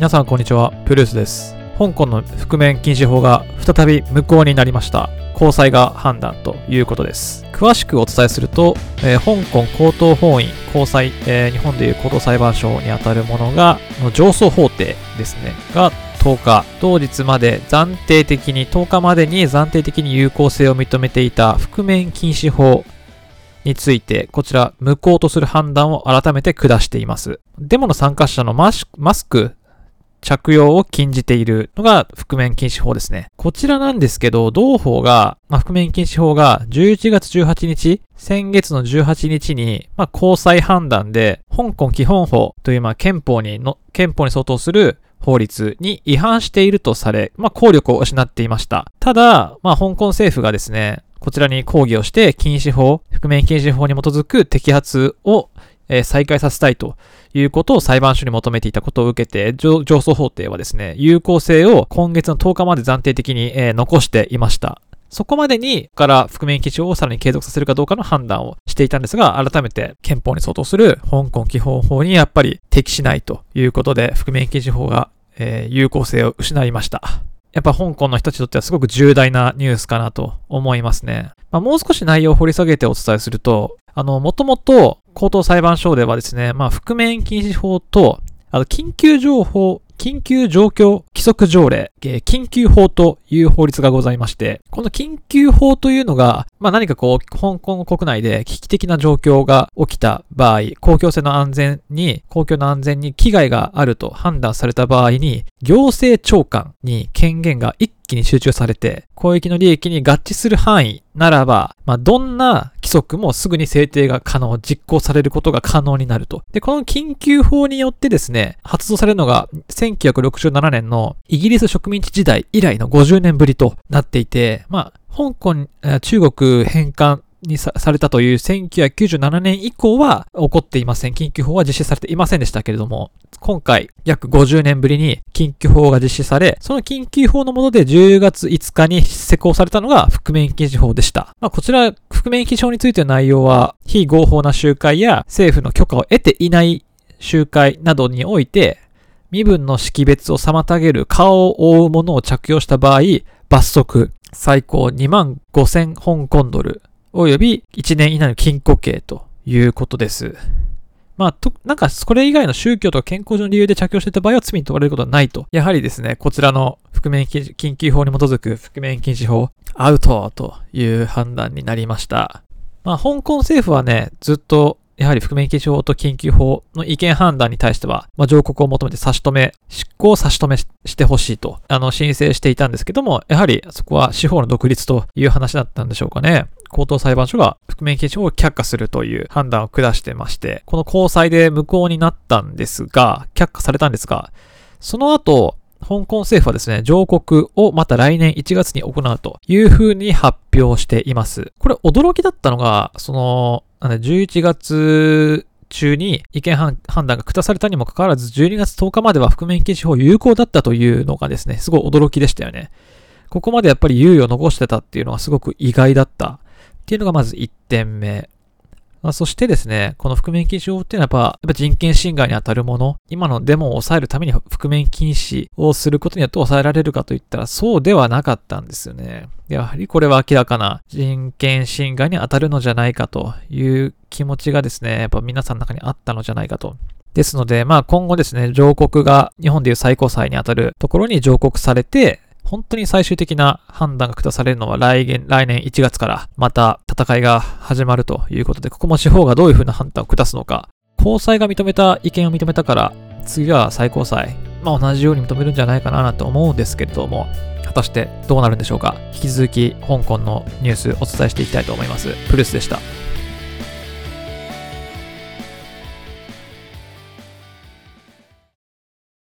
皆さんこんにちは、プルースです。香港の覆面禁止法が再び無効になりました。高裁が判断ということです。詳しくお伝えすると、えー香港高等法院高裁、えー日本でいう高等裁判所にあたるものが、の上訴法廷ですね、が10日、当日まで暫定的に、10日までに暫定的に有効性を認めていた覆面禁止法について、こちら無効とする判断を改めて下しています。デモの参加者のマスマスク着用を禁じているのが覆面禁止法ですね。こちらなんですけど、同法が、まあ、覆面禁止法が11月18日、先月の18日に、まあ、高裁判断で、香港基本法という、まあ、憲法にの、憲法に相当する法律に違反しているとされ、まあ、効力を失っていました。ただ、まあ、香港政府がですね、こちらに抗議をして、禁止法、覆面禁止法に基づく摘発を、えー再開させたいということを裁判所に求めていたことを受けて、上訴法廷はですね、有効性を今月の10日まで暫定的に、えー残していました。そこまでに、ここから覆面禁止法をさらに継続させるかどうかの判断をしていたんですが、改めて憲法に相当する香港基本法にやっぱり適しないということで、覆面禁止法が、えー有効性を失いました。やっぱ香港の人たちにとってはすごく重大なニュースかなと思いますね。まあ、もう少し内容を掘り下げてお伝えすると、あの、もともと高等裁判所ではですね、まあ、覆面禁止法と、あの、緊急情報、緊急状況規則条例、緊急法という法律がございまして、この緊急法というのが、まあ何かこう、香港国内で危機的な状況が起きた場合、公共性の安全に、公共の安全に危害があると判断された場合に、行政長官に権限が一益に集中されて、公益の利益に合致する範囲ならば、まあどんな規則もすぐに制定が可能、実行されることが可能になると。で、この緊急法によってですね、発動されるのが1967年のイギリス植民地時代以来の50年ぶりとなっていて、まあ、香港、中国返還にさされたという1997年以降は起こっていません。緊急法は実施されていませんでしたけれども、今回約50年ぶりに緊急法が実施され、その緊急法のもとで10月5日に施行されたのが覆面禁止法でした。まあ、こちら、覆面禁止法についての内容は、非合法な集会や政府の許可を得ていない集会などにおいて、身分の識別を妨げる顔を覆うものを着用した場合、罰則、最高2万5000香港ドル、および1年以内の禁錮刑ということです。まあ、と、なんか、これ以外の宗教とか健康上の理由で着用していた場合は罪に問われることはないと。やはりですね、こちらの覆面禁止法に基づく覆面禁止法、アウトという判断になりました。まあ、香港政府はね、ずっと、やはり覆面禁止法と緊急法の意見判断に対しては、まあ、上告を求めて差し止め、執行を差し止めしてほしいと、あの、申請していたんですけども、やはりそこは司法の独立という話だったんでしょうかね。高等裁判所が覆面禁止法を却下するという判断を下してまして、この高裁で無効になったんですが、却下されたんですが、その後、香港政府はですね、上告をまた来年1月に行うというふうに発表しています。これ驚きだったのが、その、あの11月中に意見判判断が下されたにもかかわらず、12月10日までは覆面禁止法有効だったというのがですね、すごい驚きでしたよね。ここまでやっぱり猶予を残してたっていうのはすごく意外だったっていうのがまず1点目。まあ、そしてですね、この覆面禁止法っていうのはやっぱ、やっぱ人権侵害に当たるもの、今のデモを抑えるために覆面禁止をすることによって抑えられるかといったらそうではなかったんですよね。やはりこれは明らかな人権侵害に当たるのじゃないかという気持ちがですね、やっぱ皆さんの中にあったのじゃないかと。ですので、まあ今後ですね、上告が日本でいう最高裁に当たるところに上告されて、本当に最終的な判断が下されるのは来年、来年1月からまた戦いが始まるということで、ここも司法がどういうふうな判断を下すのか。高裁が認めた意見を認めたから、次は最高裁。まあ同じように認めるんじゃないかなと思うんですけれども、果たしてどうなるんでしょうか。引き続き香港のニュースお伝えしていきたいと思います。プルスでした。